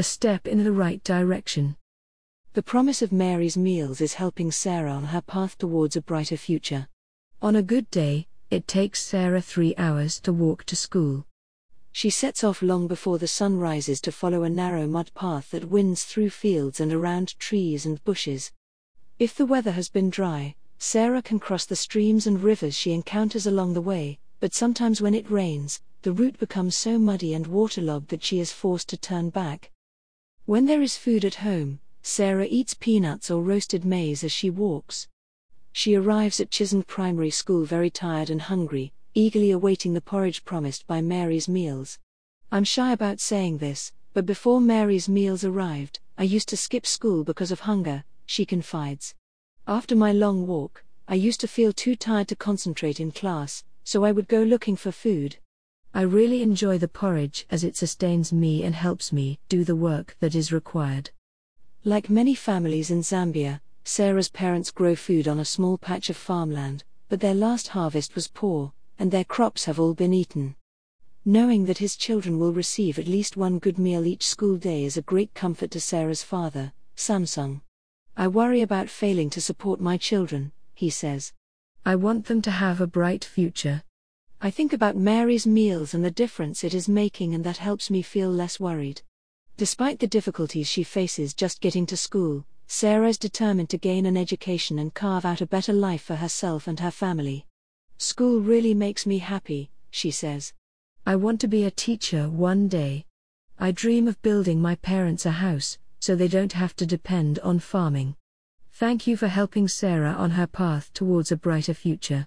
a step in the right direction. The promise of Mary's meals is helping Sarah on her path towards a brighter future. On a good day, it takes Sarah three hours to walk to school. She sets off long before the sun rises to follow a narrow mud path that winds through fields and around trees and bushes. If the weather has been dry, Sarah can cross the streams and rivers she encounters along the way, but sometimes when it rains, the route becomes so muddy and waterlogged that she is forced to turn back. When there is food at home, Sarah eats peanuts or roasted maize as she walks. She arrives at Chisholm Primary School very tired and hungry, eagerly awaiting the porridge promised by Mary's meals. I'm shy about saying this, but before Mary's meals arrived, I used to skip school because of hunger, she confides. After my long walk, I used to feel too tired to concentrate in class, so I would go looking for food. I really enjoy the porridge as it sustains me and helps me do the work that is required. Like many families in Zambia, Sarah's parents grow food on a small patch of farmland, but their last harvest was poor, and their crops have all been eaten. Knowing that his children will receive at least one good meal each school day is a great comfort to Sarah's father, Samson. I worry about failing to support my children, he says. I want them to have a bright future. I think about Mary's meals and the difference it is making, and that helps me feel less worried. Despite the difficulties she faces just getting to school, Sarah is determined to gain an education and carve out a better life for herself and her family. School really makes me happy, she says. I want to be a teacher one day. I dream of building my parents a house, so they don't have to depend on farming. Thank you for helping Sarah on her path towards a brighter future.